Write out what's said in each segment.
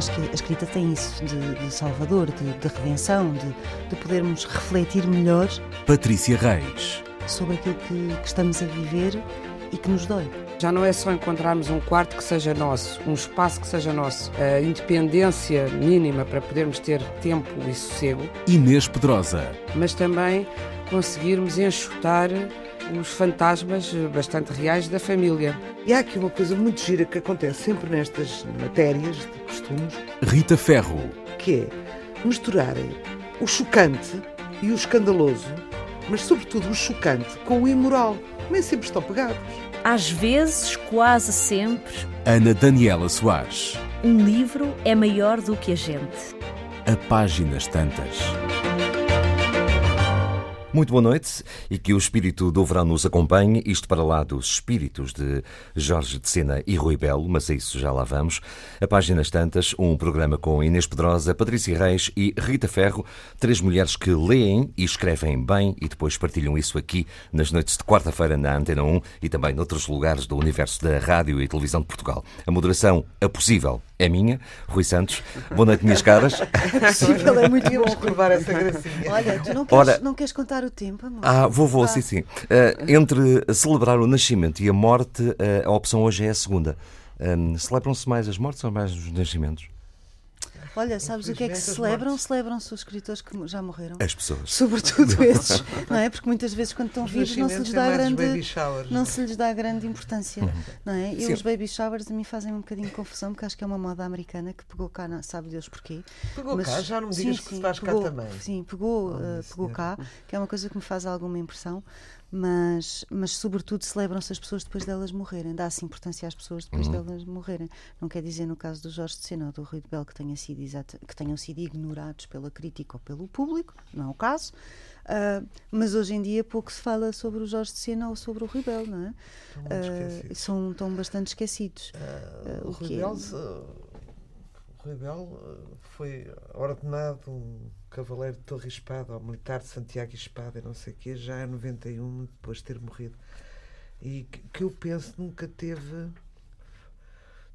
acho que a escrita tem isso, de, de salvador, de, de redenção, de, de, podermos refletir melhor. Patrícia Reis. Sobre aquilo que, que estamos a viver e que nos dói. Já não é só encontrarmos um quarto que seja nosso, um espaço que seja nosso, a independência mínima para podermos ter tempo e sossego. Inês Pedrosa. Mas também conseguirmos enxutar os fantasmas bastante reais da família. E há aqui uma coisa muito gira que acontece sempre nestas matérias de costumes. Rita Ferro. Que é misturarem o chocante e o escandaloso, mas sobretudo o chocante com o imoral. Nem sempre estão pegados. Às vezes, quase sempre. Ana Daniela Soares. Um livro é maior do que a gente. A páginas tantas. Muito boa noite e que o espírito do verão nos acompanhe. Isto para lá dos espíritos de Jorge de Sena e Rui Belo, mas a isso já lá vamos. A Páginas Tantas, um programa com Inês Pedrosa, Patrícia Reis e Rita Ferro, três mulheres que leem e escrevem bem e depois partilham isso aqui nas noites de quarta-feira na Antena 1 e também noutros lugares do universo da rádio e televisão de Portugal. A moderação, a possível, é minha. Rui Santos, boa noite, minhas caras. É possível, é muito bom. provar essa gracinha. Olha, tu não queres, Ora, não queres contar o tempo, amor? Ah, vou, vou, ah. sim, sim. Uh, entre celebrar o nascimento e a morte, uh, a opção hoje é a segunda. Um, Celebram-se mais as mortes ou mais os nascimentos? Olha, sabes o que é que se celebram? Celebram-se os escritores que já morreram. As pessoas. Sobretudo esses, não é? Porque muitas vezes quando estão vivos não se lhes dá grande não se lhes dá grande importância, uhum. não é? E Sim. os baby showers a mim fazem um bocadinho de confusão porque acho que é uma moda americana que pegou cá, não, sabe Deus porquê. Pegou Mas, cá, já não me digas sim, que se faz pegou, cá também. Sim, pegou, oh, uh, pegou cá, que é uma coisa que me faz alguma impressão mas, mas sobretudo celebram-se as pessoas depois delas morrerem, dá-se importância às pessoas depois uhum. delas morrerem. Não quer dizer, no caso do Jorge de Sena ou do Rui de Bel, que, tenha sido exato, que tenham sido ignorados pela crítica ou pelo público, não é o caso. Uh, mas hoje em dia pouco se fala sobre o Jorge de Sena ou sobre o Rui Bel, não é? Uh, são tão bastante esquecidos. Uh, o Rui Bel, Rui Bel foi ordenado um Cavaleiro de Torre Espada, ou Militar de Santiago e Espada, não sei o quê, já em 91, depois de ter morrido. E que, que eu penso nunca teve.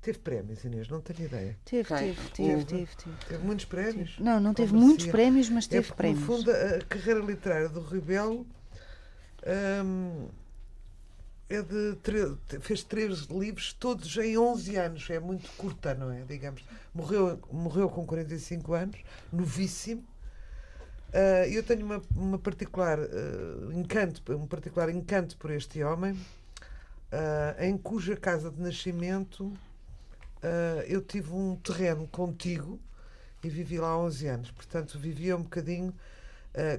Teve prémios, Inês, não tenho ideia. Teve, teve, teve, teve, teve. Teve muitos prémios? Teve. Não, não teve muitos prémios, mas teve é prémios. No fundo, a carreira literária do Rebelo hum, é de fez três livros, todos em 11 anos. É muito curta, não é? Digamos. Morreu, morreu com 45 anos, novíssimo. Uh, eu tenho uma, uma particular uh, encanto, um particular encanto por este homem, uh, em cuja casa de nascimento eu tive um terreno contigo e vivi lá há 11 anos. Portanto, vivia um bocadinho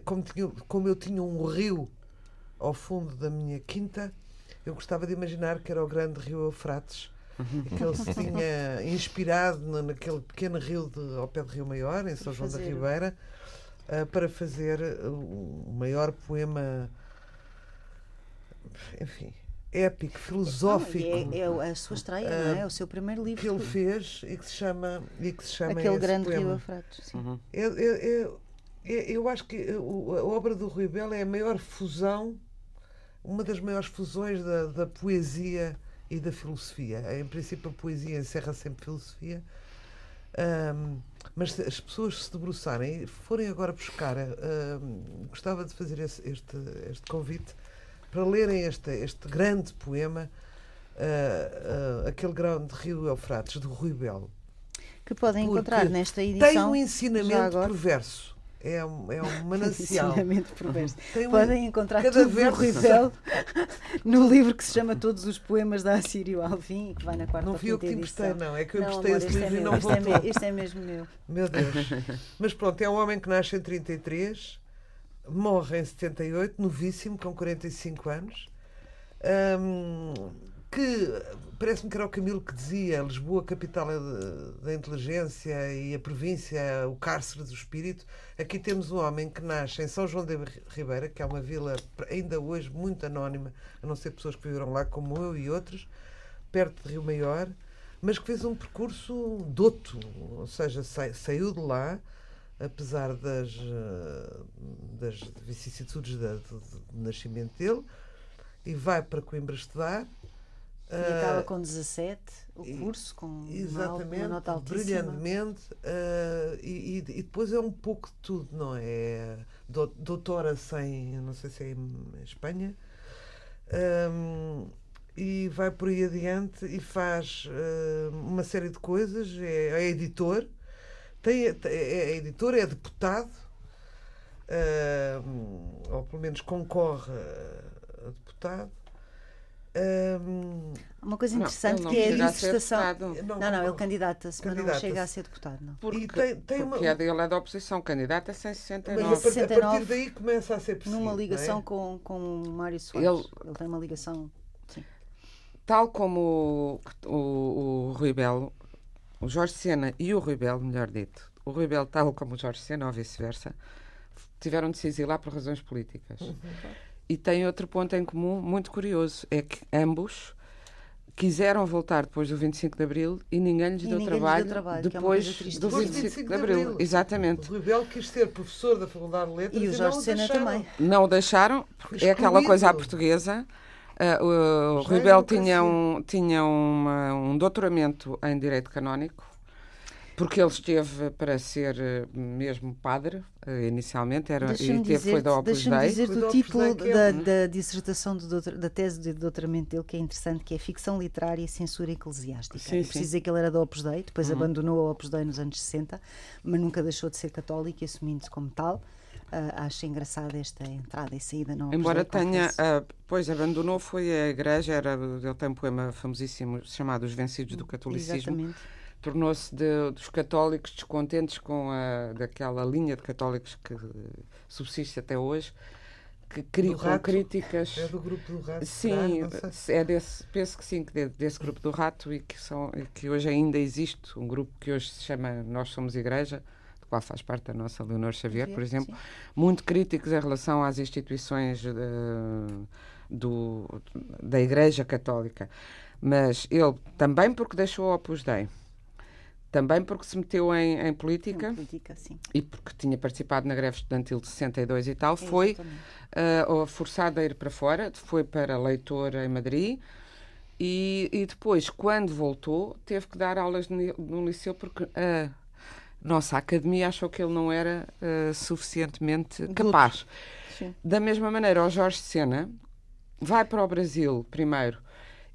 como, tinha, como eu tinha um rio ao fundo da minha quinta, eu gostava de imaginar que era o grande rio Eufrates. que ele se tinha inspirado naquele pequeno rio de, ao pé do Rio Maior, em São João da Ribeira, uh, para fazer o maior poema, enfim, épico, filosófico. é, é, a sua estreia, uh, não é? é? O seu primeiro livro. Que ele fez e que se chama. E que se chama Aquele grande poema. Rio Afratos. Uhum. É, é, é, é, eu acho que a obra do Rui Belo é a maior fusão, uma das maiores fusões da, da poesia e da filosofia. Em princípio, a poesia encerra sempre filosofia. Um, mas se as pessoas se debruçarem e forem agora buscar, uh, gostava de fazer esse, este, este convite para lerem este, este grande poema, uh, uh, aquele grão de Rio Eufrates, do Rui Belo. Que podem encontrar nesta edição. Tem um ensinamento perverso é um, é um manancial. Perverso. Podem encontrar cada tudo verso... Ribel no livro que se chama Todos os Poemas da Assírio Alvim, que vai na quarta Não fui eu que emprestei, não. É que eu emprestei esse livro é e não vou Isto, é, isto é mesmo meu. Meu Deus. Mas pronto, é um homem que nasce em 33, morre em 78, novíssimo, com 45 anos. Um, que parece-me que era o Camilo que dizia Lisboa, capital da inteligência e a província, o cárcere do espírito. Aqui temos um homem que nasce em São João de Ribeira, que é uma vila ainda hoje muito anónima, a não ser pessoas que viveram lá como eu e outros, perto de Rio Maior, mas que fez um percurso doto, ou seja, saiu de lá, apesar das, eh, das vicissitudes do nascimento dele, e vai para Coimbra estudar E acaba com 17, o curso, com Exatamente, uma nota altíssima. brilhantemente. eh, e, e- depois é um pouco de tudo, não é? Do- Doutora sem, não sei se é em Espanha. Ahm, e vai por aí adiante e faz eh, uma série de coisas. É, é editor, tem, é, é editor, é deputado, ahm, ou pelo menos concorre a deputado. Ahm, Uma coisa Não, interessante não que é a a ser dissertação. Não, não, concorre. ele candidata-se, mas não chega a ser deputado, não. Porque, E tem- tem uma- porque a dele é da oposição, candidata sem Mas 69. a, par- a 69, partir daí começa a ser possível. Numa não é? ligação com, com o Mário Soares. Ele- Ele... tem uma ligação. Tal como o, o, o Rui Belo, o Jorge Sena e o Rui Belo, melhor dito, o Rui Belo, tal como o Jorge Sena, ou vice-versa, tiveram de se exilar por razões políticas. E tem outro ponto em comum muito curioso: é que ambos quiseram voltar depois do 25 de Abril e ninguém lhes E deu ninguém lhes trabalho, deu trabalho, é depois triste. do Depois 25, de Abril. Exatamente. O Rui Belo quis ser professor da Faculdade de Letras E o não Jorge Sena deixaram. também. Não o deixaram, é aquela coisa à portuguesa. Ah, o Já Rui é Belo democracia. tinha, um, tinha uma- um doutoramento em Direito Canónico, porque ele esteve para ser eh, mesmo padre, eh, inicialmente, era, e teve, foi da Opus Dei. dizer Foi da o Opus título Dei, é da, da dissertação, doutor- da tese de doutoramento dele, que é interessante, que é Ficção Literária e Censura Eclesiástica. Sim, sim. preciso dizer que ele era da Opus Dei, depois abandonou a Opus Dei nos anos 60, mas nunca deixou de ser católico e assumindo-se como tal. Ah, acho engraçada esta entrada e saída na Opus Embora Dei, tenha, ah, pois abandonou, foi a igreja, era, ele tem um poema famosíssimo chamado Os Vencidos do Catolicismo. Exatamente. Tornou-se de- dos católicos descontentes com a daquela linha de católicos que subsiste até hoje, que cri, com rato? críticas. É do grupo do Rato. Sim, é desse, penso que sim, que de- desse grupo do rato e que, são, que hoje ainda existe um grupo que hoje se chama Nós Somos Igreja, do qual faz parte a nossa Leonor Xavier, por exemplo, sim. muito críticos em relação às instituições eh, do, da Igreja Católica. Mas ele, também porque deixou o Opus Dei, também porque se meteu em, em política Em política, sim. e porque tinha participado na greve estudantil de 62 e tal, foi Exatamente. ah, forçado a ir para fora, foi para leitor em Madrid e, e depois, quando voltou, teve que dar aulas no, no liceu porque a nossa academia achou que ele não era ah, suficientemente capaz. Da mesma maneira, o Jorge Sena vai para o Brasil primeiro.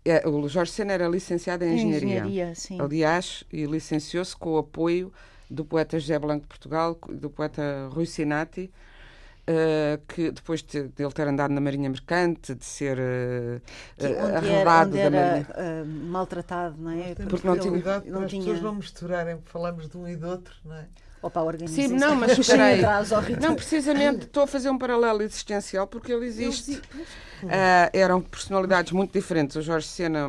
É, o Jorge Sena era licenciado em engenharia. Engenharia, sim. Aliás, e licenciou-se com o apoio do poeta José Blanco de Portugal, do poeta Rui Sinati, eh, que depois de, de ele ter andado na Marinha Mercante, de ser eh, Que- eh, onde era, onde da era Marinha. ah, maltratado, não é? Temos Porque não tinha- cuidado não as tinha- pessoas não misturarem, porque falamos de um e do outro, não é? Opa, a organização. Sim, não, mas espera aí. Não, precisamente, estou a fazer um paralelo existencial porque ele existe. Ah, eram personalidades muito diferentes. O Jorge Sena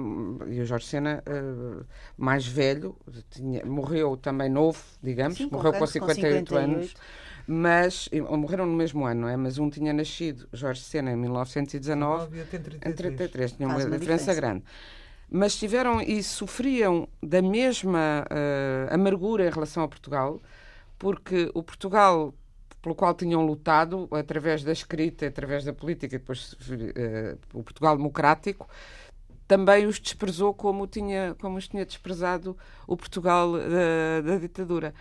e o Jorge Sena ah, mais velho, tinha- morreu também novo, digamos, Sim, morreu com cancro, com 58, anos. 58. Mas morreram no mesmo ano, não é? Mas um tinha nascido, Jorge Sena, em 1919, 19 e eu tenho em 33. 33, tinha uma, uma diferença, diferença. grande. Mas tiveram e sofriam da mesma ah, amargura em relação a Portugal, porque o Portugal pelo qual tinham lutado através da escrita, através da política, depois eh, o Portugal democrático, também os desprezou como, tinha, como os tinha desprezado o Portugal da, da ditadura.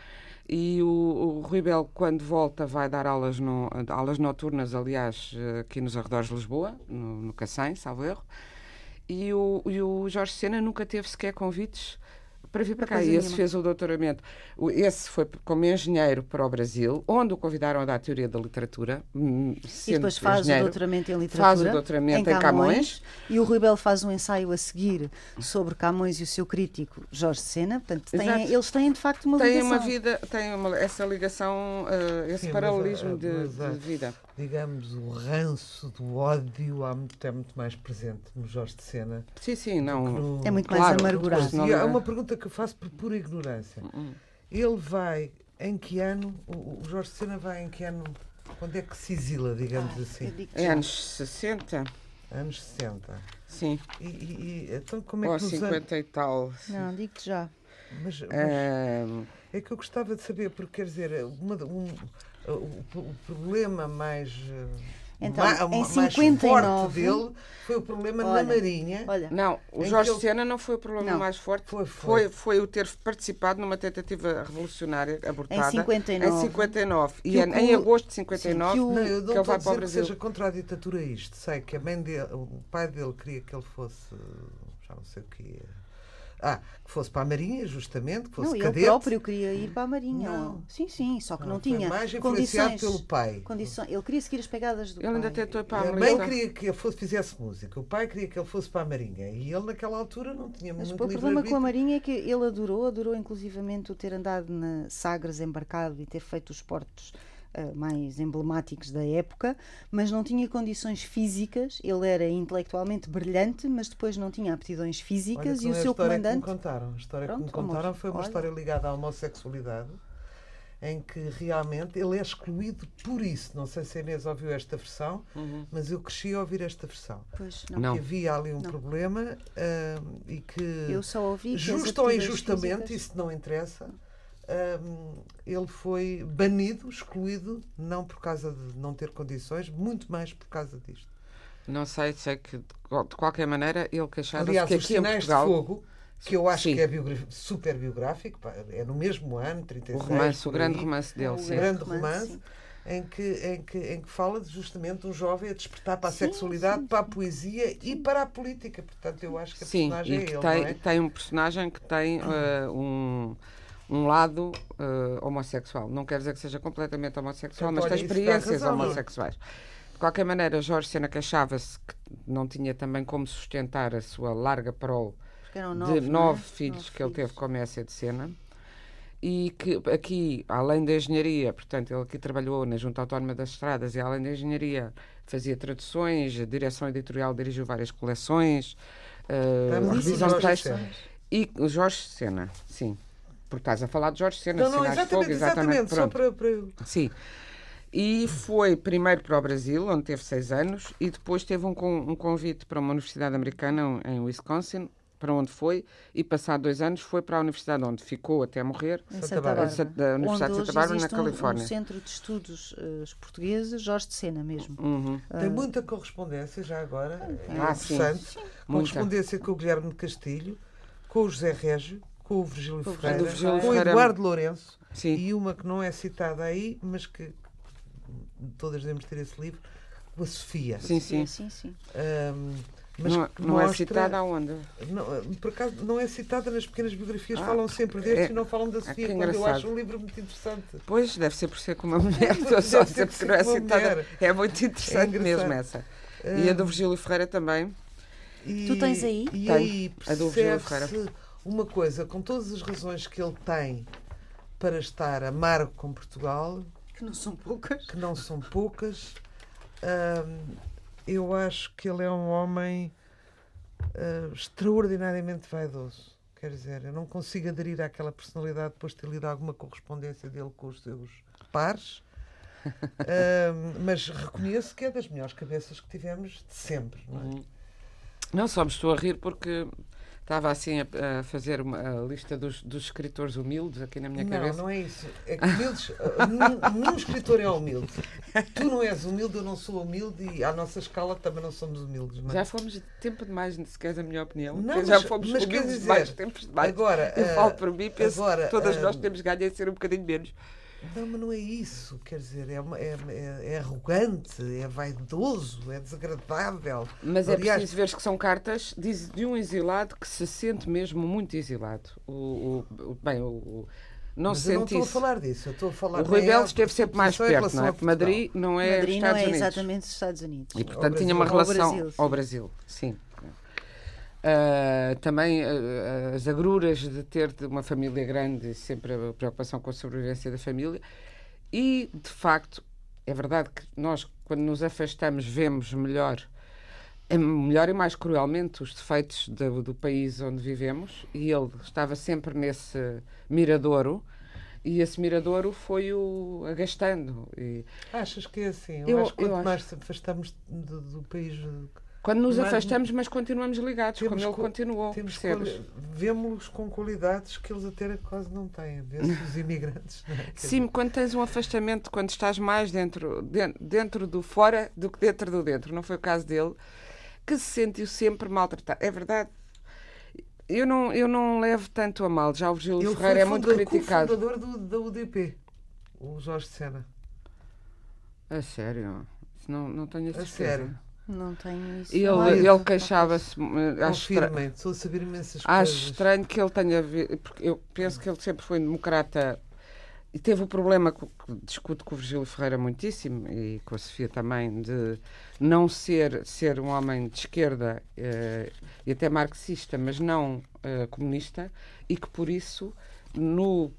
E o, o Rui Belo, quando volta, vai dar aulas, no, aulas noturnas, aliás, eh, aqui nos arredores de Lisboa, no, no Cacém, salvo erro. E o, e o Jorge Sena nunca teve sequer convites para vir para cá. E esse nenhuma. fez o doutoramento. Esse foi como engenheiro para o Brasil, onde o convidaram a dar teoria da literatura. hum, E depois faz o doutoramento em literatura. Faz o doutoramento em Camões. E o Rui Belo faz um ensaio a seguir sobre Camões e o seu crítico Jorge Sena. Portanto, têm- eles têm de facto uma Tem ligação. uma vida, tem uma- essa ligação, eh, esse Sim, mas, paralelismo ah, de, mas, de vida. Digamos, o ranço do ódio há muito, é muito mais presente no Jorge de Sena. Sim, sim, não. no- É muito mais Claro, amargurado. Não, E há não é. uma pergunta que eu faço por pura ignorância. Hum. Ele vai, em que ano? O o Jorge de Sena vai em que ano? Quando é que se exila, digamos Eu assim? É anos 60, Anos 60. sim. E, e- e, então como é Ou que anos... 50 e tal. Não, digo-te já. Mas, mas Eh, é que eu gostava de saber, porque quer dizer, uma, um, o, o problema mais. eh, Então, ma- em mais forte 59 dele foi o problema Olha, na Marinha. Olha, Não, o Em Jorge ele- Sena não foi o problema Não. mais forte. Foi, Foi, foi. foi o ter participado numa tentativa revolucionária abortada. Em 59. Em 59. E Que o- em, em agosto de 59, Sim, que o- Não, eu que não ele vai para o dizer que Brasil. seja contra a ditadura isto. Sei que a mãe dele, o pai dele queria que ele fosse, já não sei o que Ah, que fosse para a Marinha, justamente, que fosse não, cadete. próprio queria ir para a Marinha. Não. Sim, sim, só que não, Não, foi tinha mais condições. pelo pai. condições- Ele queria seguir as pegadas do Ele ainda pai. tentou ir para a A mãe queria que ele fosse, fizesse música, o pai queria que ele fosse para a Marinha e ele naquela altura não tinha Mas muito o problema com a. Marinha é que ele adorou, adorou inclusivamente o ter andado na Sagres embarcado e ter feito os portos ah, mais emblemáticos da época, mas não tinha condições físicas. Ele era intelectualmente brilhante, mas depois não tinha aptidões Olha, físicas que e o seu a história comandante. Que me contaram. A história que me Pronto, contaram foi uma olha. história ligada à homossexualidade, em que realmente ele é excluído por isso. Não sei se a Inês ouviu esta versão, Uhum. mas eu cresci a ouvir esta versão. Pois, não. Não. Que havia ali um Não. problema ahm, e que, Eu só ouvi justo ou injustamente, físicas- isso não interessa, ahm, ele foi banido, excluído, não por causa de não ter condições, muito mais por causa disto. Não sei, sei que de qual- de qualquer maneira ele queixava-se Aliás, que os aqui em Sinais Portugal de Fogo, que eu acho Sim. que é biogra- super biográfico, é no mesmo ano, o 36. romance, o grande romance dele, O um sim. grande romance, sim. em que, em, que, em que fala de justamente um jovem a despertar para a Sim, sexualidade, sim, para a poesia e para a política. Portanto, eu acho que a Sim, personagem e é que ele, tem, é? tem um personagem que tem eh, um, um lado eh, homossexual. Não quer dizer que seja completamente homossexual, Portanto, mas tem experiências razão, homossexuais. De qualquer maneira, Jorge Sena queixava-se que não tinha também como sustentar a sua larga prole eram de nove, nove, é? filhos Nove que ele teve filhos. com a Messia de Sena e que aqui, além da engenharia, portanto, ele aqui trabalhou na Junta Autónoma das Estradas e além da engenharia fazia traduções, a direção editorial dirigiu várias coleções, eh, Estamos a revisão de Jorge texto Sena. e o Jorge Sena, sim. Porque estás a falar de Jorge Sena, Não, não, de Fogo, exatamente, exatamente, só para, para eu- Sim. E foi primeiro para o Brasil, onde teve seis anos, e depois teve um, um convite para uma universidade americana em Wisconsin, para onde foi, e passado dois anos foi para a universidade onde ficou até morrer, Em Santa Bárbara. Da Universidade de onde Santa Bárbara, na existe um- Califórnia. Um, centro de estudos eh, portugueses, Jorge de Sena mesmo. Uhum. Tem muita correspondência já agora, é Ah, sim. interessante. Muita. Correspondência com o Guilherme de Castilho, com o José Régio, com o Virgílio o Ferreira, Virgílio com o Ferreira. Eduardo Lourenço Sim. e uma que não é citada aí, mas que todas devemos ter esse livro, com a Sofia. Sim, sim. sim, sim. Ahm, mas Não, que não é mostra- citada aonde? Não, por acaso não é citada nas pequenas biografias, Ah, falam sempre deste é- e não falam da que Sofia, quando eu engraçado. acho um livro muito interessante. Pois, deve ser por ser com uma mulher. Estou só a Deve ser dizer por porque não é citada. mulher. É muito interessante engraçado. mesmo essa. E a do Virgílio Ferreira também. E, Tu tens aí? E Tenho. aí A do Virgílio percebe-se uma coisa, com todas as razões que ele tem para estar amargo com Portugal, Que não são poucas. que não são poucas, hum, eu acho que ele é um homem hum, extraordinariamente vaidoso. Quer dizer, eu não consigo aderir àquela personalidade depois de ter lido alguma correspondência dele com os seus pares. Hum, mas reconheço que é das melhores cabeças que tivemos de sempre. Não é? Uhum. Não, só me estou a rir porque estava assim a, a fazer uma a lista dos, dos escritores humildes aqui na minha não, cabeça. não é isso. É que humildes, uh, nenhum, escritor é humilde. Tu não és humilde, eu não sou humilde e à nossa escala também não somos humildes. Não é? Já fomos tempo demais, se queres a minha opinião. Não, já mas- fomos mas humildes dizer, demais, tempos demais. agora, Eu eh, falo para mim e penso agora, que todas eh, nós temos ganho em ser um bocadinho menos. Não, mas não é isso. Quer dizer, é, é, é- é arrogante, é vaidoso, é desagradável. Mas é Aliás, preciso ver que são cartas de, de um exilado que se sente mesmo muito exilado. O, o- bem, o, o- não mas se eu não sente estou a falar disso. Eu estou a falar O Rui Belo é esteve sempre mais em perto, não é? Madrid não é Madrid Estados não é Unidos. exatamente os Estados Unidos. E portanto tinha uma Ao relação Brasil, ao sim. Brasil, sim. Ah, também ah, as agruras de ter uma família grande sempre a preocupação com a sobrevivência da família. E, de facto, é verdade que nós, quando nos afastamos, vemos melhor, é melhor e mais cruelmente os defeitos do, do país onde vivemos. E ele estava sempre nesse miradouro. E esse miradouro foi o agastando. E, Achas que é assim? Eu, Eu- acho que eu quanto acho. mais afastamos do, do país Quando nos Mas- afastamos, mas continuamos ligados, como ele co- continuou. Temos Vemos-los com qualidades que eles até quase não têm. Os imigrantes. é? Sim, quando tens um afastamento, quando estás mais dentro, den- dentro do fora do que dentro do dentro, não foi o caso dele, que se sentiu sempre maltratado. É verdade. Eu não, eu não levo tanto a mal. Já o Virgílio Ele Ferreira foi é muito criticado. cofundador do, da UDP, o Jorge Sena. A sério? Não, não tenho a A certeza. sério. Não tenho isso. Ele, ele queixava-se. eh, Acho, estra- estou a saber imensas acho coisas. estranho que ele tenha. Porque eu penso que ele sempre foi um democrata e teve o problema que discuto com o Virgílio Ferreira muitíssimo e com a Sofia também, de não ser, ser um homem de esquerda eh, e até marxista, mas não eh, comunista, e que por isso, no,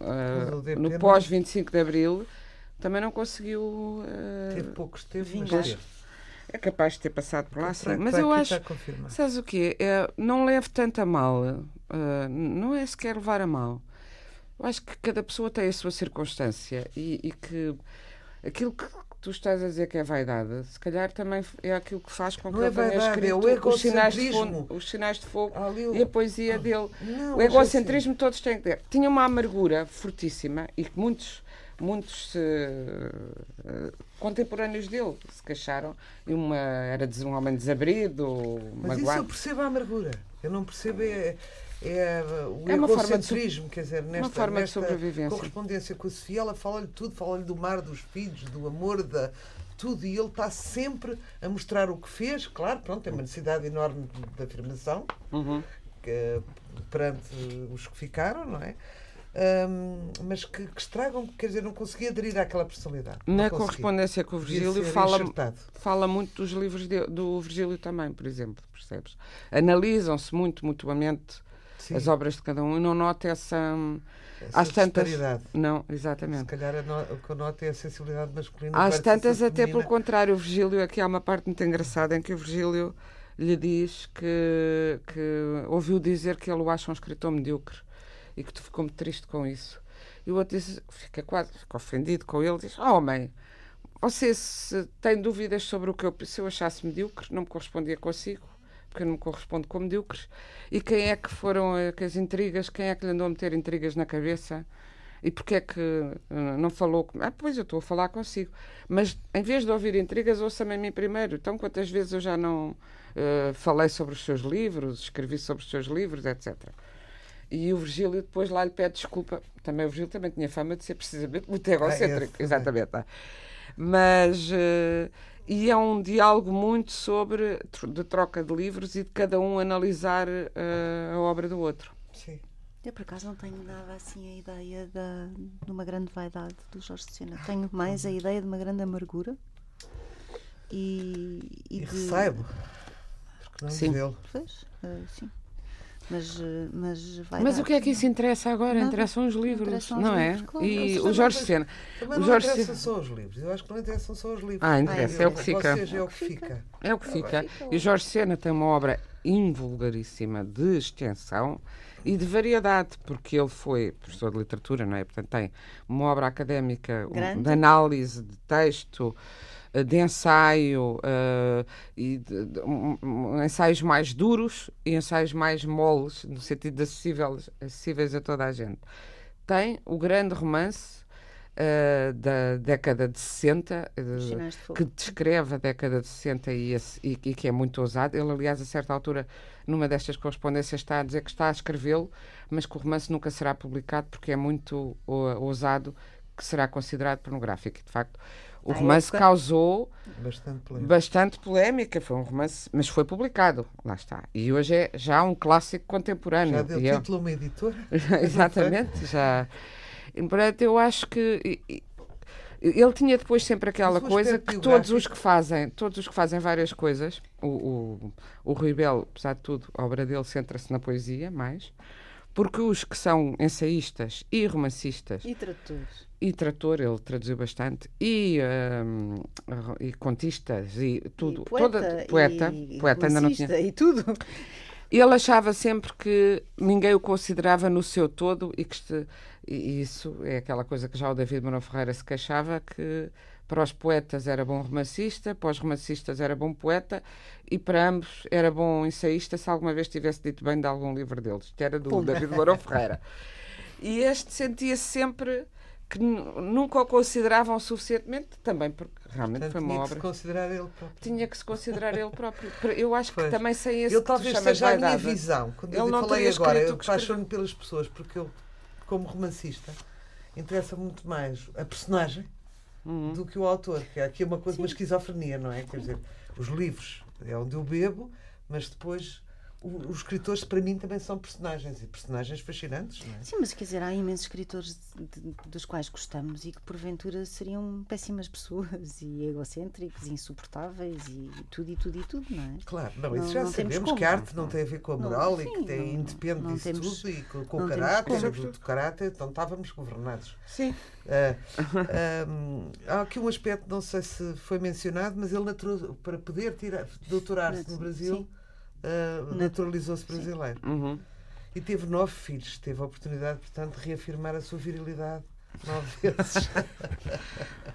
eh, no não- pós-25 de Abril, também não conseguiu. eh, Teve poucos mas Vingar. teve. É capaz de ter passado por lá, sim. Mas eu acho. Sabes o quê? É, não leve tanto a mal. ah, não é sequer levar a mal. Eu acho que cada pessoa tem a sua circunstância e, e que aquilo que tu estás a dizer que é vaidade, se calhar também é aquilo que faz com que Não é ele tenha vaidade, é o escrito os sinais, de egocentrismo. fogo, os sinais de fogo Há ali o- e a poesia dele. Não, o mas egocentrismo todos têm que ter. Tinha uma amargura fortíssima e que muitos, muitos eh, contemporâneos dele se queixaram. E uma era um homem desabrido, Mas isso eu magoado. percebo a amargura. Eu não percebo é, é o É uma forma de quer dizer, nesta, forma de nesta sobrevivência. correspondência com a Sofia, ela fala-lhe tudo, fala-lhe do mar, dos filhos, do amor, da tudo, e ele está sempre a mostrar o que fez, claro, pronto, tem uma necessidade enorme de, de afirmação Uhum. que, perante os que ficaram, não é? Ahm, mas que, que estragam, quer dizer, não consegui aderir àquela personalidade. Na correspondência com o Virgílio fala, enxertado. fala muito dos livros de- do Virgílio também, por exemplo, percebes? Analisam-se muito mutuamente Sim, as obras de cada um e não nota essa. essa às tantas-. Não, Se exatamente. calhar a no- o que eu noto é a sensibilidade masculina. Às tantas, até feminina. pelo contrário, o Virgílio, aqui há uma parte muito engraçada em que o Virgílio lhe diz que, que ouviu dizer que ele o acha um escritor medíocre e que tu ficou muito triste com isso. E o outro diz, fica quase fica ofendido com ele, diz: Oh, homem, você se tem dúvidas sobre o que eu, se eu achasse medíocre, não me correspondia consigo, porque eu não me correspondo com medíocres. E quem é que foram eh, que as intrigas, quem é que lhe andou a meter intrigas na cabeça? E porquê é que eh, não falou? Ah, pois eu estou a falar consigo. Mas em vez de ouvir intrigas, ouça-me a mim primeiro. Então, quantas vezes eu já não eh, falei sobre os seus livros, escrevi sobre os seus livros, etc. E o Virgílio depois lá lhe pede desculpa. Também o Virgílio também tinha fama de ser precisamente muito egocêntrico. esse, Exatamente. tá. Mas. eh, e é um diálogo muito sobre de troca de livros e de cada um analisar eh, a obra do outro. Sim. Eu, por acaso, não tenho nada assim a ideia da, de uma grande vaidade do Jorge de Sena. Tenho mais a ideia de uma grande amargura e, e E de. recebo. Porque não Sim. dele. Pois, eh, sim. Mas, eh, mas vai Mas dar- o que é que isso interessa agora? Nada. Interessam os livros, Interessam os não é? livros, claro. E o Jorge Sena. Também O não Jorge interessam Sena- só os livros. Eu acho que não interessam só os livros. Ah, interessa, é o que fica. Ou seja, é o que fica. É o que fica. E o Jorge Sena tem uma obra invulgaríssima de extensão e de variedade, porque ele foi professor de literatura, não é? Portanto, tem uma obra académica um, de análise de texto, de ensaio, eh, e de, de- um- um- ensaios mais duros e ensaios mais moles, no sentido de acessíveis, acessíveis a toda a gente. Tem o grande romance eh, da década de 60, eh, Os Sinais de Fogo. que descreve a década de 60 e, esse- e- e que é muito ousado. Ele, aliás, a certa altura, numa destas correspondências, está a dizer que está a escrevê-lo, mas que o romance nunca será publicado porque é muito ousado, que será considerado pornográfico. E, de facto, o romance época- causou Bastante polémico. bastante polémica. Foi um romance, mas foi publicado. Lá está. E hoje é já um clássico contemporâneo. Já deu é- título a uma editora? Exatamente, já. Portanto, eu acho que ele tinha depois sempre aquela coisa que todos os que fazem, todos os que fazem várias coisas, o, o, o Rui Belo, apesar de tudo, a obra dele centra-se na poesia mais, porque os que são ensaístas e romancistas E tradutores. E trator, ele traduziu bastante, e, hum, e contistas, e tudo, e poeta, toda, poeta, e poeta ainda não tinha. E tudo. Ele achava sempre que ninguém o considerava no seu todo e que este- e isso é aquela coisa que já o David Mourão Ferreira se queixava que Para os poetas era bom romancista, para os romancistas era bom poeta e para ambos era bom ensaísta se alguma vez tivesse dito bem de algum livro deles, que era do Pum. David Lourão Ferreira. E este sentia-se sempre que nu- nunca o consideravam suficientemente, também porque realmente Portanto, foi uma tinha que se obra. considerar ele próprio. Tinha que se considerar ele próprio. Eu acho que Pois. também sem esse Ele que talvez seja a minha visão. Quando Ele eu não falei agora, eu o que escreveu. apaixono pelas pessoas, porque eu, como romancista, interessa muito mais a personagem Uhum. do que o autor. Que é aqui uma coisa, uma esquizofrenia, não é? Quer dizer, os livros é onde eu bebo, mas depois os escritores, para mim, também são personagens e personagens fascinantes, não é? Sim, mas quer dizer, há imensos escritores de- de- dos quais gostamos e que porventura seriam péssimas pessoas e egocêntricos e insuportáveis e tudo e tudo e tudo, não é? Claro, não, Não- isso já não sabemos como. que a arte não tem a ver com a Não, moral e sim, que tem, não- independe não disso temos- tudo e com, com não o caráter, do, do caráter, então estávamos governados. Sim. Ahm, há aqui um aspecto, não sei se foi mencionado, mas ele para poder tirar, doutorar-se no Sim. Ah, naturalizou-se brasileiro. Uhum. E teve nove filhos, teve a oportunidade, portanto, de reafirmar a sua virilidade nove vezes.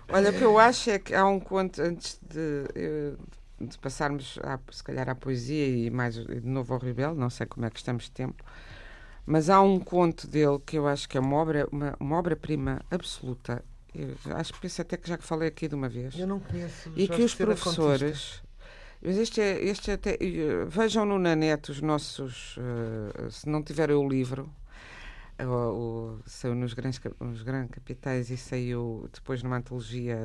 Olha, o que eu acho é que há um conto, antes de, eh, de passarmos, à, se calhar, à poesia e mais de novo ao Rebelo, não sei como é que estamos de tempo, mas há um conto dele que eu acho que é uma obra uma, uma obra-prima absoluta. Eu acho que penso até que já que falei aqui de uma vez. Eu não conheço E Jorge que os professores. Mas este é, este até, eh, vejam-no na net os nossos. eh, se não tiverem o livro, eh, o, o- saiu nos grandes, nos grandes capitais e saiu depois numa antologia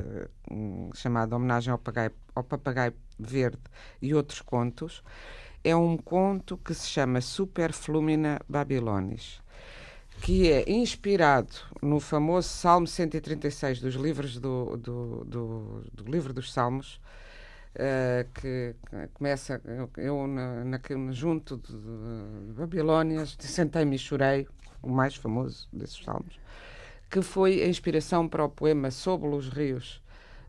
um, chamada Homenagem ao Papagaio, ao Papagaio Verde e outros contos. É um conto que se chama Superflumina Babylonis que é inspirado no famoso Salmo 136 dos livros do, do, do, do livro dos Salmos, eh, que começa eu, na, na- junto de, de Babilónias sentei-me e chorei, o mais famoso desses salmos, que foi a inspiração para o poema Sob os Rios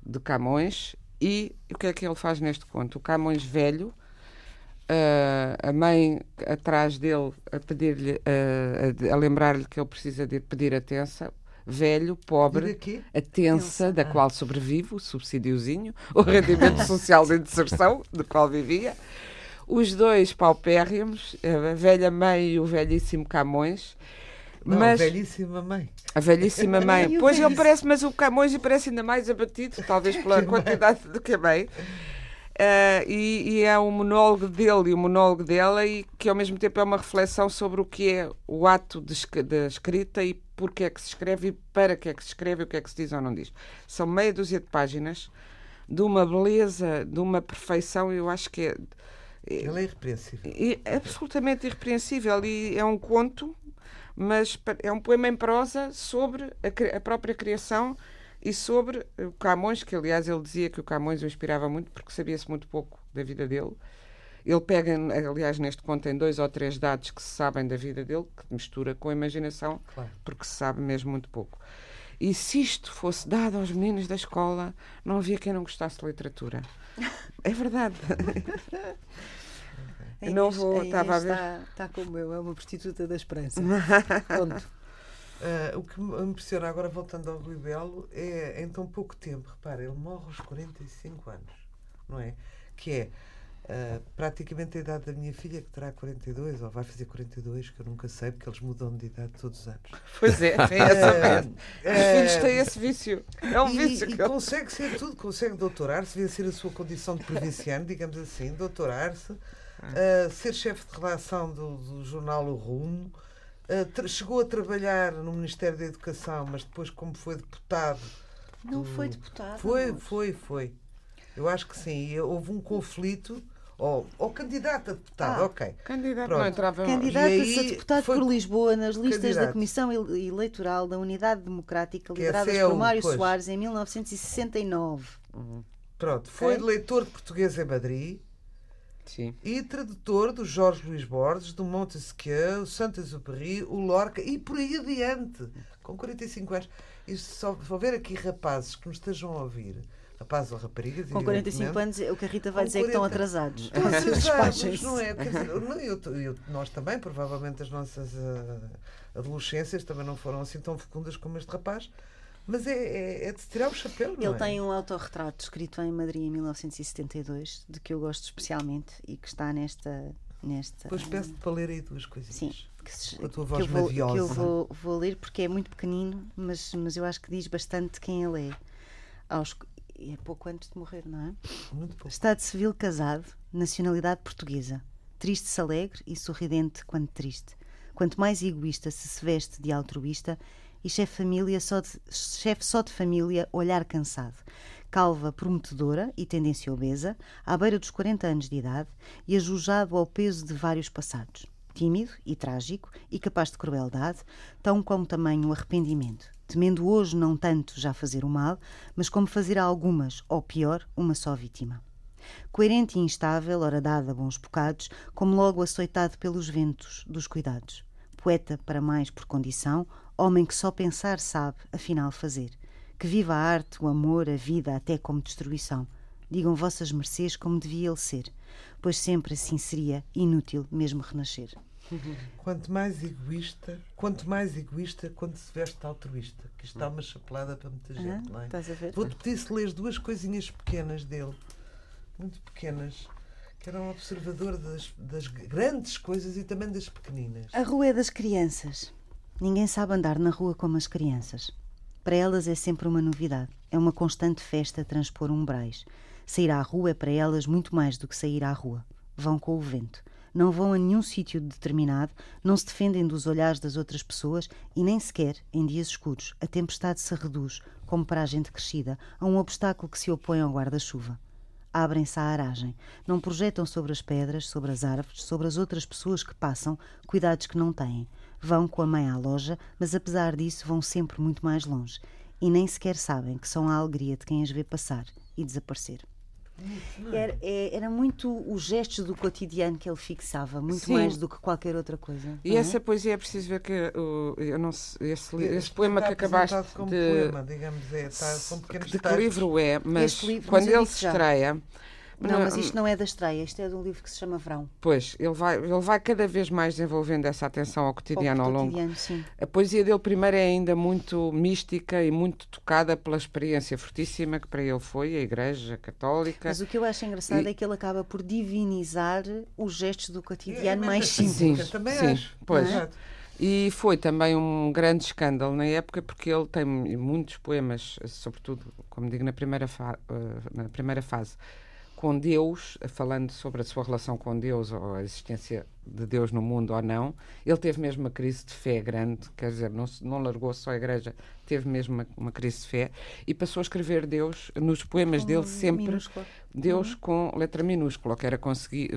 de Camões. E o que é que ele faz neste conto? O Camões velho, eh, a mãe atrás dele a pedir-lhe, eh, a, a lembrar-lhe que ele precisa de pedir a tensa, velho, pobre, a tensa, da qual sobrevive, o subsídiozinho, o rendimento social de inserção, do qual vivia. Os dois paupérrimos, a velha mãe e o velhíssimo Camões. Não, mas belíssima mãe. a velhíssima mãe. E o Pois ele parece, mas o Camões parece ainda mais abatido, talvez pela quantidade do que a mãe. Ah, e, e é um monólogo dele e o monólogo dela, e que ao mesmo tempo é uma reflexão sobre o que é o ato de, da escrita e porque é que se escreve e para que é que se escreve o que é que se diz ou não diz. São meia dúzia de páginas de uma beleza, de uma perfeição, eu acho que é, Ele é irrepreensível. é absolutamente irrepreensível e é um conto, mas é um poema em prosa sobre a, a própria criação e sobre o Camões, que aliás ele dizia que o Camões o inspirava muito porque sabia-se muito pouco da vida dele. Ele pega, aliás, neste conto em dois ou três dados que se sabem da vida dele, que mistura com a imaginação, Claro. porque se sabe mesmo muito pouco. E se isto fosse dado aos meninos da escola, não havia quem não gostasse de literatura. É verdade. Eu não vou- estava a ver. Está, está como eu, é uma prostituta da esperança. Pronto. Ah, o que me impressiona agora, voltando ao Rui Belo, é em tão pouco tempo, repara, ele morre aos 45 anos, não é? Que é ah, praticamente a idade da minha filha, que terá 42, ou vai fazer 42, que eu nunca sei, porque eles mudam de idade todos os anos. Pois é, tem essa Eh, Os filhos têm esse vício. É um e, vício e que eu- consegue ser tudo, consegue doutorar-se, vencer a sua condição de provinciano, digamos assim, doutorar-se, ah, ser chefe de redação do, do jornal O Rumo, ah, tra- chegou a trabalhar no Ministério da Educação, mas depois, como foi deputado. Não do- foi deputado. Foi, foi, foi. Eu acho que sim. E houve um conflito. Ou, ou candidato a deputado, Ah. ok. Candidato Pronto. não entrava. Candidata-se E a deputado foi por Lisboa nas listas da candidato. Comissão Ele- Eleitoral da Unidade Democrática, é lideradas CEU, por Mário pois. Soares em 1969. Pronto, foi Ok. leitor de português em Madrid. Sim. e tradutor do Jorge Luís Borges, do Montesquieu, o Saint-Exupéry, o Lorca e por aí adiante, com 45 anos. E se só se houver aqui rapazes que nos estejam a ouvir, rapazes ou raparigas, Com 45 evidentemente, anos, o que a Rita vai dizer é que estão 40. atrasados. atrasados, não é? Dizer, eu- eu- nós também, provavelmente as nossas ah, adolescências também não foram assim tão fecundas como este rapaz, Mas é, é, é de tirar o chapéu, não Ele é? tem um autorretrato escrito em Madrid em 1972, de que eu gosto especialmente e que está nesta. nesta Depois peço-te para ler aí duas coisinhas. Sim, que, se- Com a tua que voz eu, vou, que eu vou, vou ler porque é muito pequenino, mas, mas eu acho que diz bastante quem ele é. Aos, é pouco antes de morrer, não é? Muito pouco. Estado civil casado, nacionalidade portuguesa. Triste-se alegre e sorridente quando triste. Quanto mais egoísta se se veste de altruísta e chefe, família só de, chefe só de família, olhar cansado. Calva prometedora e tendência obesa, à beira dos 40 anos de idade e ajujado ao peso de vários passados. Tímido e trágico e capaz de crueldade, tão como também o arrependimento. Temendo hoje não tanto já fazer o mal, mas como fazer a algumas, ou pior, uma só vítima coerente e instável, ora dada a bons bocados, como logo açoitado pelos ventos dos cuidados. Poeta para mais por condição, homem que só pensar sabe, afinal fazer. Que viva a arte, o amor, a vida, até como destruição. Digam vossas mercês como devia ele ser, pois sempre assim seria inútil mesmo renascer. Quanto mais egoísta, quanto mais egoísta, quando se veste altruísta. Que isto dá uma chapelada para muita gente, não é? Vou-te pedir se lês duas coisinhas pequenas dele, muito pequenas, que era um observador das, das grandes coisas e também das pequeninas. A rua é das crianças. Ninguém sabe andar na rua como as crianças. Para elas é sempre uma novidade. É uma constante festa transpor umbrais. Sair à rua é para elas muito mais do que sair à rua. Vão com o vento. Não vão a nenhum sítio determinado, não se defendem dos olhares das outras pessoas e nem sequer, em dias escuros, a tempestade se reduz, como para a gente crescida, a um obstáculo que se opõe ao guarda-chuva abrem-se à aragem. Não projetam sobre as pedras, sobre as árvores, sobre as outras pessoas que passam, cuidados que não têm. Vão com a mãe à loja, mas apesar disso vão sempre muito mais longe. E nem sequer sabem que são a alegria de quem as vê passar e desaparecer. Era, é- era muito os gestos do cotidiano que ele fixava, muito Sim. mais do que qualquer outra coisa. E é? essa poesia é preciso ver que o- eu não sei, esse, Este poema que acabaste apresentado como de. poema, digamos, é, está, são de que livro é, mas livro, quando mas ele se já. Não, mas isto não é da estreia, isto é de um livro que se chama Verão. Pois, ele vai, ele vai cada vez mais desenvolvendo essa atenção ao cotidiano ao Ao longo. sim. A poesia dele, primeiro, é ainda muito mística e muito tocada pela experiência fortíssima que para ele foi a Igreja Católica. Mas o que eu acho engraçado E- é que ele acaba por divinizar os gestos do É, cotidiano mas mais assim, simples. Sim, também sim, acho. pois. Exato. E foi também um grande escândalo na época, porque ele tem muitos poemas, sobretudo, como digo, na primeira, fa- eh, na primeira fase, com Deus, falando sobre a sua relação com Deus, ou a existência de Deus no mundo ou não. Ele teve mesmo uma crise de fé grande, quer dizer, não, se- não largou só a igreja, teve mesmo uma, uma crise de fé, e passou a escrever Deus nos poemas dele sempre. minúsculo. Deus com letra minúscula, que era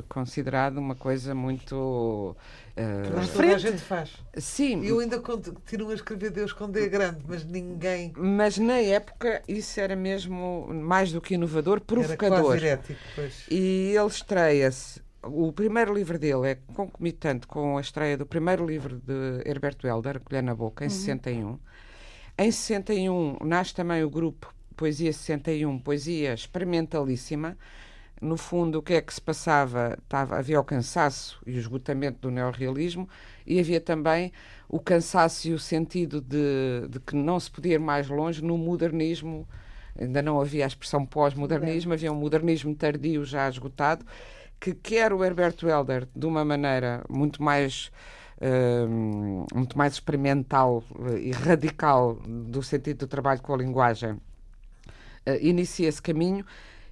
considerado uma coisa muito. eh, Mas toda a gente faz. Sim, Eu ainda continuo a escrever Deus com D grande, mas ninguém mas na época isso era mesmo mais do que inovador, era quase provocador. herético. Pois. E ele estreia-se. O primeiro livro dele é concomitante com a estreia do primeiro livro de Herberto Helder, Colher na Boca, em 61. Em 61 nasce também o grupo Poesia 61, Poesia Experimentalíssima. No fundo, o que é que se passava? Estava, havia o cansaço e o esgotamento do neorrealismo e havia também o cansaço e o sentido de, de que não se podia ir mais longe no modernismo. Ainda não havia a expressão pós-modernismo, havia um modernismo tardio já esgotado, que quer o Herberto Helder, de uma maneira muito mais hum, muito mais experimental eh, e radical do sentido do trabalho com a linguagem, eh, inicia esse caminho.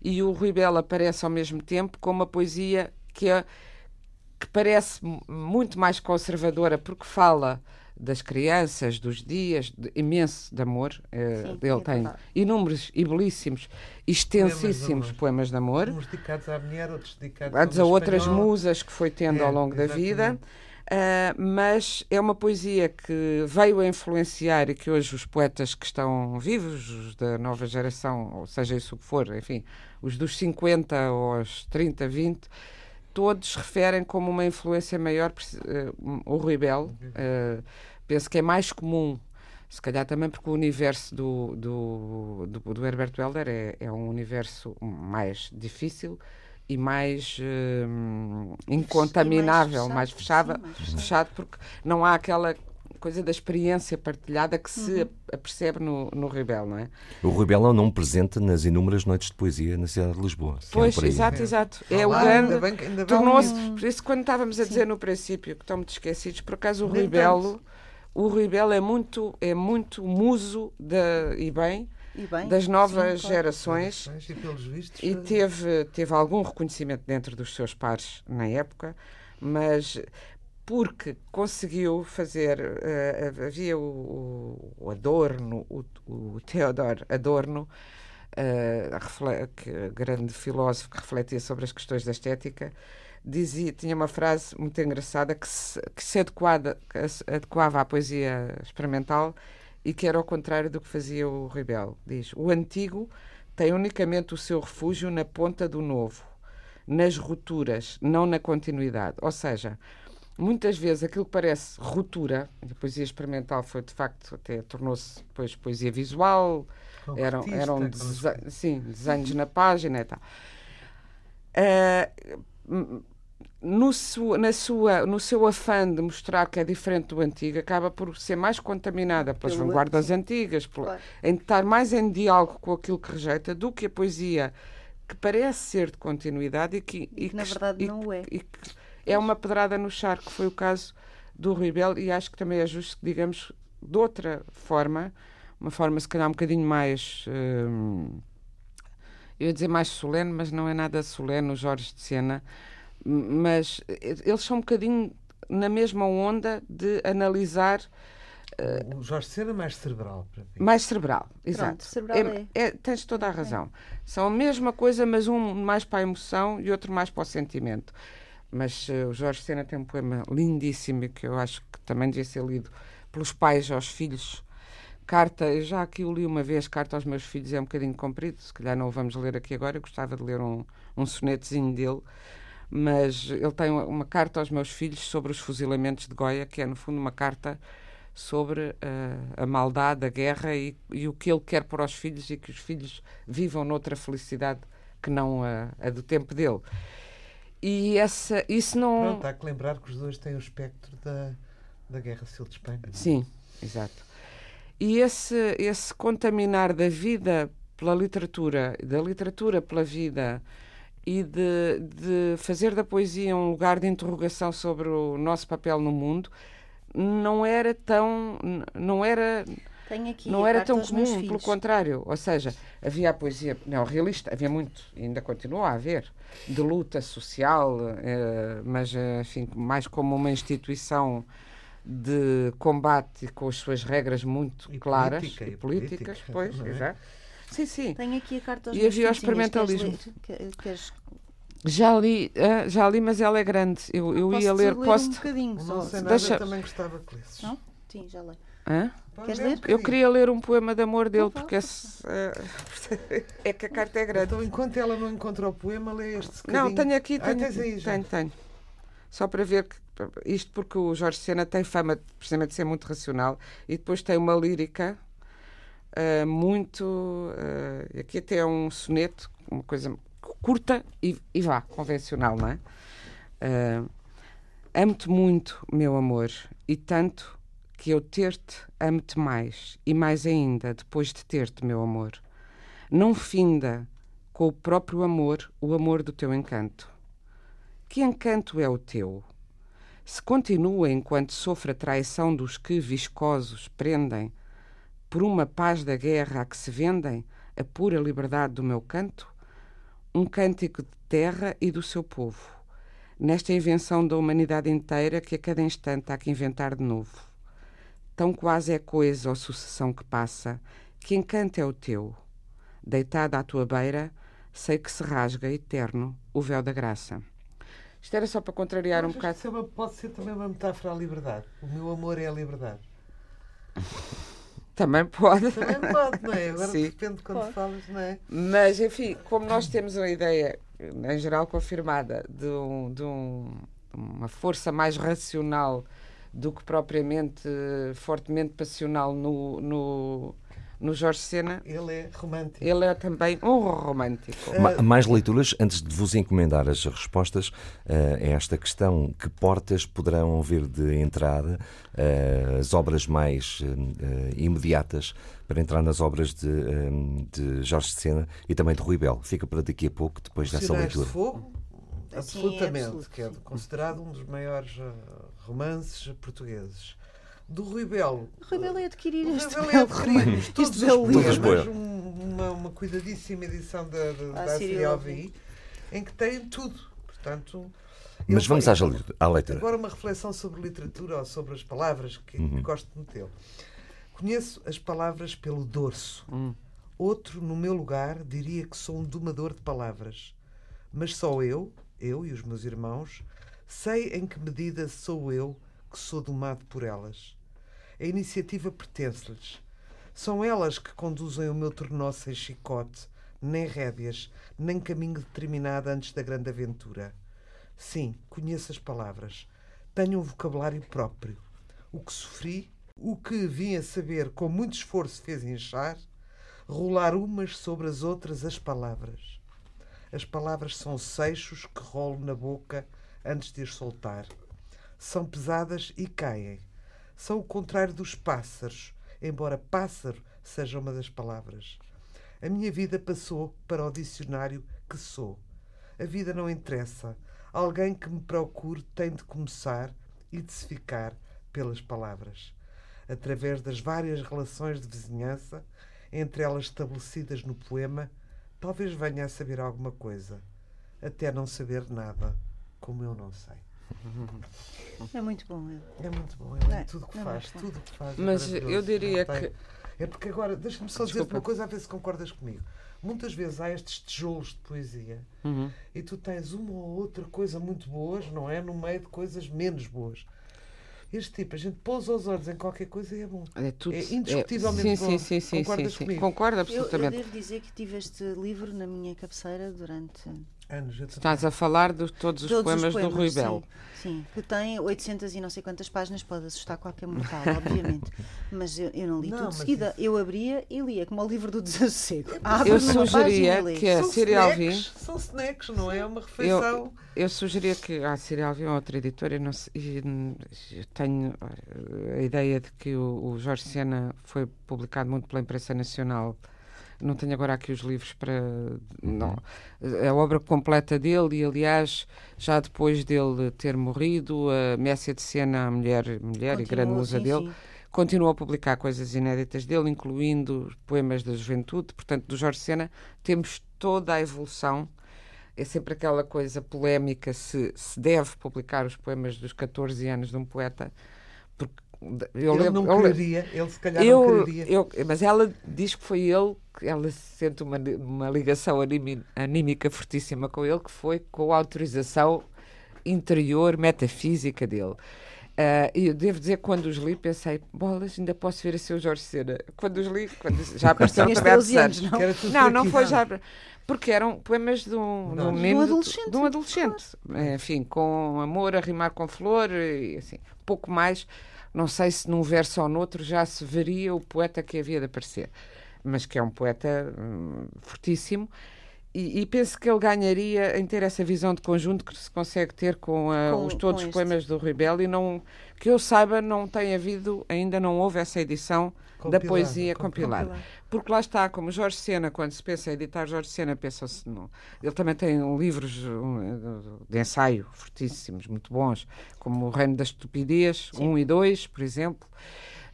E o Rui Bela aparece ao mesmo tempo com uma poesia que, é, que parece mu- muito mais conservadora porque fala das crianças, dos dias, de, imenso de amor. Eh, Sim, ele é tem verdade. inúmeros e belíssimos, extensíssimos amor. poemas de amor. Uns dedicados à mulher, outros dedicados a outras espanhol. musas que foi tendo É, ao longo da vida. exatamente. Ah, mas é uma poesia que veio a influenciar e que hoje os poetas que estão vivos, os da nova geração, ou seja isso o que for, enfim, os dos 50 aos 30, 20, todos referem como uma influência maior eh, o Rui Belo. Eh, penso que é mais comum, se calhar também porque o universo do, do, do, do Herberto Helder é, é um universo mais difícil e mais hum, incontaminável, fechado, mais, fechado, sim, mais fechado. fechado, porque não há aquela coisa da experiência partilhada que se apercebe no, no Rebel, não é? O Rui Belo é um nome presente nas inúmeras noites de poesia na cidade de Lisboa. é Pois, exato, exato. É o Ah, grande. ainda bem que- ainda bem Tornou-se. que- Por isso, quando estávamos a dizer no princípio que estão muito esquecidos, por acaso o Nem Rui Belo, o Rui Belo é muito, é muito muso da, e bem E bem, das novas sim, claro. gerações E pelos vistos. e eh, teve, teve algum reconhecimento dentro dos seus pares na época, mas porque conseguiu fazer. eh, havia o, o Adorno, o, o Theodor Adorno, refle- que, grande filósofo que refletia sobre as questões da estética, dizia, tinha uma frase muito engraçada que se, que se adequada, que se adequava à poesia experimental e que era ao contrário do que fazia o Rebelo. Diz: O antigo tem unicamente o seu refúgio na ponta do novo, nas rupturas, não na continuidade. Ou seja, muitas vezes aquilo que parece ruptura, a poesia experimental foi de facto até tornou-se depois poesia visual, eram, eram dese- sim, desenhos na página e tal. M- no, su- na sua, no seu afã de mostrar que é diferente do antigo, acaba por ser mais contaminada pelas Pelo- vanguardas antigas, pela- Claro. em estar mais em diálogo com aquilo que rejeita do que a poesia que parece ser de continuidade e que, E que, na verdade, e não o é. e que é uma pedrada no charco, que foi o caso do Rui Belo, e acho que também é justo que digamos de outra forma, uma forma se calhar um bocadinho mais. hum, eu ia dizer mais solene, mas não é nada solene, o Jorge de Sena, mas eles são um bocadinho na mesma onda de analisar O Jorge Sena mais cerebral para mim. mais cerebral. Exato. cerebral é. é- tens toda a razão. São a mesma coisa, mas um mais para a emoção e outro mais para o sentimento. Mas eh, o Jorge Sena tem um poema lindíssimo que eu acho que também devia ser lido pelos pais aos filhos. Carta, eu já aqui o li uma vez, Carta aos meus filhos, é um bocadinho comprido, se calhar não o vamos ler aqui agora, eu gostava de ler um, um sonetozinho dele, mas ele tem uma, uma carta aos meus filhos sobre os fuzilamentos de Goia, que é no fundo uma carta sobre eh, a maldade, a guerra e, e o que ele quer para os filhos e que os filhos vivam noutra felicidade que não a, a do tempo dele. E essa, isso não. Pronto, há que lembrar que os dois têm o espectro da, da Guerra Civil de Espanha. Sim, exato. E esse, esse contaminar da vida pela literatura, da literatura pela vida e de, de fazer da poesia um lugar de interrogação sobre o nosso papel no mundo não era tão não era não era tão comum, pelo filhos. contrário. Ou seja, havia a poesia neorrealista, havia muito, ainda continua a haver, de luta social, eh, mas, eh, enfim, mais como uma instituição de combate com as suas regras muito E claras política, e e políticas, política, pois, é? exato. Sim, sim. Tenho aqui a carta aos E havia o queres experimentalismo. Queres... Já li, ah, já li, mas ela é grande. Eu, eu ia Posso ler, ler posso. um bocadinho só. Deixa- também gostava que lesses. Não? Sim, já leio. Hã? Queres ler? Eu queria ler um poema de amor dele, Então porque esse, eh, é que a carta é grande. Então, enquanto ela não encontrou o poema, lê este Não, bocadinho. tenho aqui, Ah, tenho, tens aí tenho, tenho. Só para ver que isto porque o Jorge Sena tem fama de, precisamente de ser muito racional e depois tem uma lírica ah, muito. ah, aqui até é um soneto, uma coisa curta e, e vá, convencional, não é? Ah, Amo-te muito, meu amor, e tanto que eu ter-te amo-te mais, e mais ainda depois de ter-te, meu amor. Não finda com o próprio amor o amor do teu encanto. Que encanto é o teu? Se continua enquanto sofre a traição dos que, viscosos, prendem, por uma paz da guerra a que se vendem a pura liberdade do meu canto, um cântico de terra e do seu povo, nesta invenção da humanidade inteira que a cada instante há que inventar de novo. Tão quase é coisa ou sucessão que passa, que encanto é o teu. Deitada à tua beira, sei que se rasga eterno o véu da graça. Isto era só para contrariar um Achas que bocado. é uma- pode ser também uma metáfora à liberdade. O meu amor é a liberdade. Também pode. Também pode, não é? Agora Sim. de repente quando falas, não é? Mas, enfim, como nós temos uma ideia, em geral confirmada, de, um- de um- uma força mais racional do que propriamente eh, fortemente passional no, no, no Jorge Sena, Ele é romântico. ele é também um romântico. Ma- Mais leituras, antes de vos encomendar as respostas eh, a esta questão, que portas poderão vir de entrada eh, as obras mais eh, eh, imediatas para entrar nas obras de, eh, de Jorge de Sena e também de Rui Belo? Fica para daqui a pouco, depois dessa Sinais de leitura. Fogo, absolutamente, absoluto, que é sim. considerado um dos maiores eh, romances portugueses. Do Rui Belo. Rui Belo é adquirir O este Rui belo é adquirir este todos os belo poemas, boa. um- uma, uma cuidadíssima edição da, da, Ah, da em que tem tudo. Portanto, Mas vamos à leitura. Agora uma reflexão sobre literatura ou sobre as palavras que, Uhum. gosto de meter. Conheço as palavras pelo dorso. Hum. Outro, no meu lugar, diria que sou um domador de palavras. Mas só eu, eu e os meus irmãos, sei em que medida sou eu que sou domado por elas. A iniciativa pertence-lhes. São elas que conduzem o meu tornó sem chicote, nem rédeas, nem caminho determinado antes da grande aventura. Sim, conheço as palavras. Tenho um vocabulário próprio. O que sofri, o que vim a saber com muito esforço fez inchar, rolar umas sobre as outras as palavras. As palavras são seixos que rolo na boca antes de as soltar. São pesadas e caem. São o contrário dos pássaros, embora pássaro seja uma das palavras. A minha vida passou para o dicionário que sou. A vida não interessa. Alguém que me procure tem de começar e de se ficar pelas palavras. Através das várias relações de vizinhança, entre elas estabelecidas no poema, talvez venha a saber alguma coisa. Até não saber nada, como eu não sei. É muito bom. ele. É muito bom, ele é, É, tudo o que é faz, tudo o que faz. é Mas maravilhoso. eu diria tem- que- É porque agora, deixa-me só dizer uma coisa, a ver se concordas comigo. Muitas vezes há estes tijolos de poesia Uhum. e tu tens uma ou outra coisa muito boas, não é? No meio de coisas menos boas. Este tipo, a gente pousa os olhos em qualquer coisa e é bom. É, tudo, É indiscutivelmente é, sim, bom. sim, sim, sim, Concordas sim, sim. comigo? Concordo Eu, eu absolutamente. devo dizer que tive este livro na minha cabeceira durante Anos, eu Estás a falar de todos os todos poemas, os poemas do Rui Belo. Sim, sim, que tem 800 e não sei quantas páginas, pode assustar qualquer mortal, obviamente. Mas eu, eu não li Não, tudo de seguida. isso- Eu abria e lia, como o livro do desassossego. Eu sugeria que a São Síria Alvim. snacks, são snacks, não é? Uma refeição. Eu sugeria que a Síria Alvim é outra editora. eu não sei- eu tenho a ideia de que o, o Jorge Sena foi publicado muito pela imprensa nacional. Não tenho agora aqui os livros para. Não. A obra completa dele, e aliás, já depois dele ter morrido, a Messia de Sena, a mulher, mulher e grande Continuou, musa sim, dele, sim. continuou a publicar coisas inéditas dele, incluindo poemas da juventude. Portanto, do Jorge Sena temos toda a evolução. É sempre aquela coisa polémica se se deve publicar os poemas dos 14 anos de um poeta. Eu ele lembro- não eu quereria, ele se calhar não eu, quereria. eu- mas ela diz que foi ele, que ela sente uma, uma ligação anímica fortíssima com ele, que foi com a autorização interior, metafísica dele. E eu devo dizer que quando os li, pensei, bolas, ainda posso ver a seu Jorge Cena. Quando os li, quando já também há 13 anos, não? Que era tudo não, não foi já. Porque eram poemas de um, de um Não. De um adolescente, De um adolescente. Enfim, com amor a rimar com flor e assim. Pouco mais. Não sei se num verso ou noutro já se veria o poeta que havia de aparecer. Mas que é um poeta hum, fortíssimo. E, e penso que ele ganharia em ter essa visão de conjunto que se consegue ter com, a- Com- os todos com os poemas do Rui Belo e não que eu saiba não tem havido ainda não houve essa edição da Compilada, poesia compilada. compilada. Porque lá está, como Jorge Sena, quando se pensa em editar Jorge Sena, pensa-se no. Ele também tem livros de ensaio fortíssimos, muito bons, como O Reino da Estupidez, 1 um e 2, por exemplo.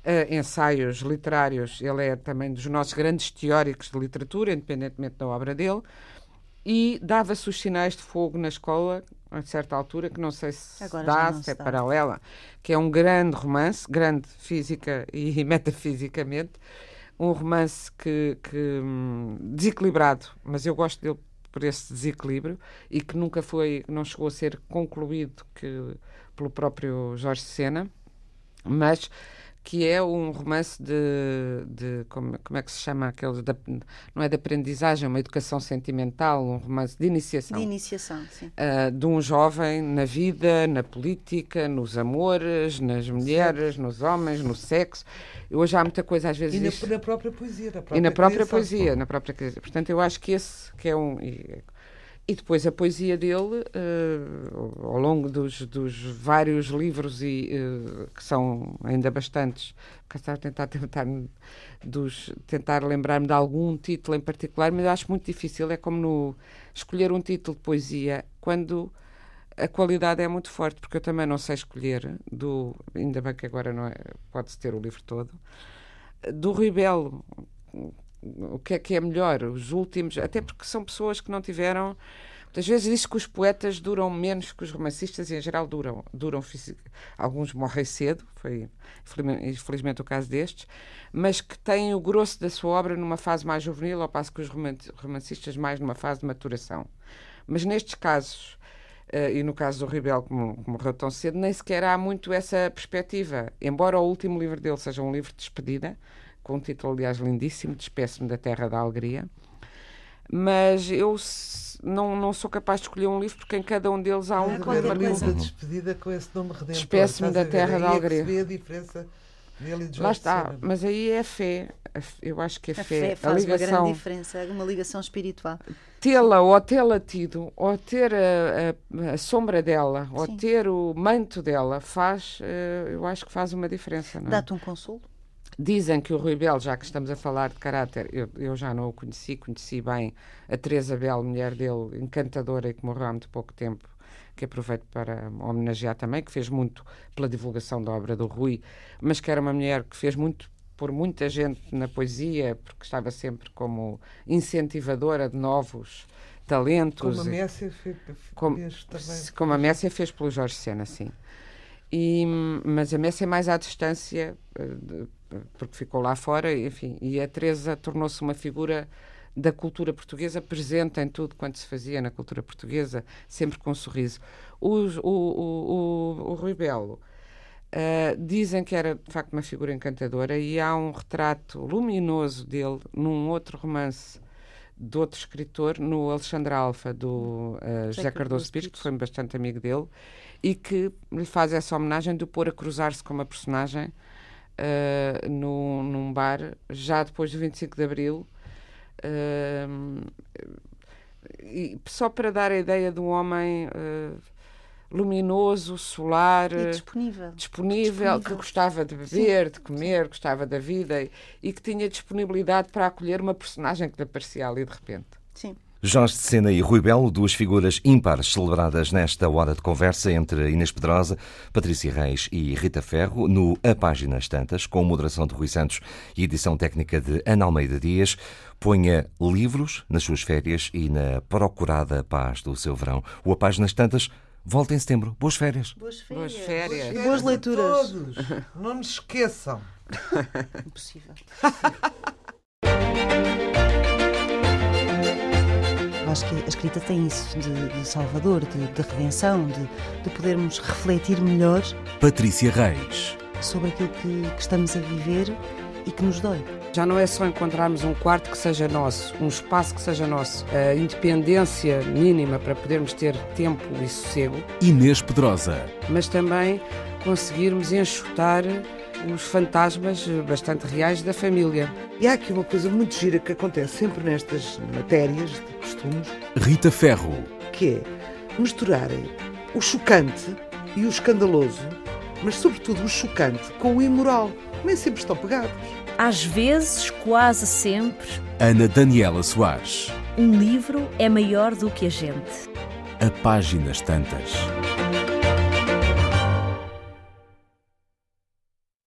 Uh, ensaios literários, ele é também dos nossos grandes teóricos de literatura, independentemente da obra dele, e dava-se os sinais de fogo na escola, a certa altura, que não sei se Agora dá, se é dá. paralela, que é um grande romance, grande física e metafisicamente, um romance que, que, hum, desequilibrado, mas eu gosto dele por esse desequilíbrio e que nunca foi, não chegou a ser concluído que, pelo próprio Jorge Sena, mas que é um romance de, de como, como, é que se chama aquele de, não é de aprendizagem, é uma educação sentimental, um romance de iniciação. De iniciação, sim. Uh, de um jovem na vida, na política, nos amores, nas mulheres, Sim. nos homens, no sexo. Hoje há muita coisa às vezes. E na, na própria poesia. Na própria e na própria criação. poesia, na própria Portanto, eu acho que esse que é um e depois a poesia dele, uh, ao longo dos, dos, vários livros, e, uh, que são ainda bastantes, a tentar, tentar, dos, tentar lembrar-me de algum título em particular, mas acho muito difícil. É como no escolher um título de poesia quando a qualidade é muito forte, porque eu também não sei escolher, do, ainda bem que agora não é, pode-se ter o livro todo, do Rui Belo o que é que é melhor, os últimos, até porque são pessoas que não tiveram. Muitas vezes diz que os poetas duram menos que os romancistas e em geral duram. duram alguns morrem cedo, foi infelizmente o caso destes, mas que têm o grosso da sua obra numa fase mais juvenil, ao passo que os romancistas mais numa fase de maturação. Mas nestes casos, Uh, e no caso do Ribel, que morreu tão cedo, nem sequer há muito essa perspectiva. Embora o último livro dele seja um livro de despedida, com um título, aliás, lindíssimo, Despeço-me da Terra da Alegria. Mas eu não, não sou capaz de escolher um livro porque em cada um deles há um que me marcou. despedida com esse nome redentor. Despeço-me da Terra da Alegria. É a diferença dele e de Lá está, mas aí é a fé. Eu acho que a, a fé, fé faz a ligação, uma grande diferença, uma ligação espiritual. Tê-la ou tê-la tido, ou ter a, a, a sombra dela, Sim. ou ter o manto dela, faz, eh, eu acho que faz uma diferença. É? Dá-te um consolo? Dizem que o Rui Belo, já que estamos a falar de caráter, eu, eu já não o conheci, conheci bem a Teresa Belo, mulher dele, encantadora e que morreu há muito pouco tempo, que aproveito para homenagear também, que fez muito pela divulgação da obra do Rui, mas que era uma mulher que fez muito por muita gente na poesia, porque estava sempre como incentivadora de novos talentos. Como a Messia fez, como, também. Como a Messia fez pelo Jorge Sena, sim. E, mas a Messia é mais à distância, eh, porque ficou lá fora, enfim. E a Teresa tornou-se uma figura da cultura portuguesa, presente em tudo quanto se fazia na cultura portuguesa, sempre com um sorriso. O, o, o, o, Rui Belo uh, dizem que era de facto uma figura encantadora e há um retrato luminoso dele num outro romance de outro escritor, no Alexandre Alfa, do uh, José Cardoso Pires, que foi bastante amigo dele, e que lhe faz essa homenagem de o pôr a cruzar-se com uma personagem uh, no, num bar, já depois do 25 de Abril. Uh, e só para dar a ideia de um homem uh, luminoso, solar, e disponível. disponível, disponível, que gostava de beber, Sim. de comer, gostava da vida e, e, que tinha disponibilidade para acolher uma personagem que lhe aparecia ali de repente. Sim. Jorge de Sena e Rui Belo, duas figuras ímpares celebradas nesta hora de conversa entre Inês Pedrosa, Patrícia Reis e Rita Ferro, no A Páginas Tantas, com moderação de Rui Santos e edição técnica de Ana Almeida Dias. Ponha livros nas suas férias e na procurada paz do seu verão. O A Páginas Tantas volta em setembro. Boas férias. Boas férias. Boas férias. E boas leituras. Todos. Não nos esqueçam. Impossível. acho que a escrita tem isso de, de salvador, de, de redenção, de, de, podermos refletir melhor. Patrícia Reis. Sobre aquilo que, que estamos a viver e que nos dói. Já não é só encontrarmos um quarto que seja nosso, um espaço que seja nosso, a independência mínima para podermos ter tempo e sossego. Inês Pedrosa. Mas também conseguirmos enxutar os fantasmas bastante reais da família. E há aqui uma coisa muito gira que acontece sempre nestas matérias de costumes. Rita Ferro. Que é misturarem o chocante e o escandaloso, mas sobretudo o chocante com o imoral. Nem sempre estão pegados. Às vezes, quase sempre. Ana Daniela Soares. Um livro é maior do que a gente. A páginas tantas.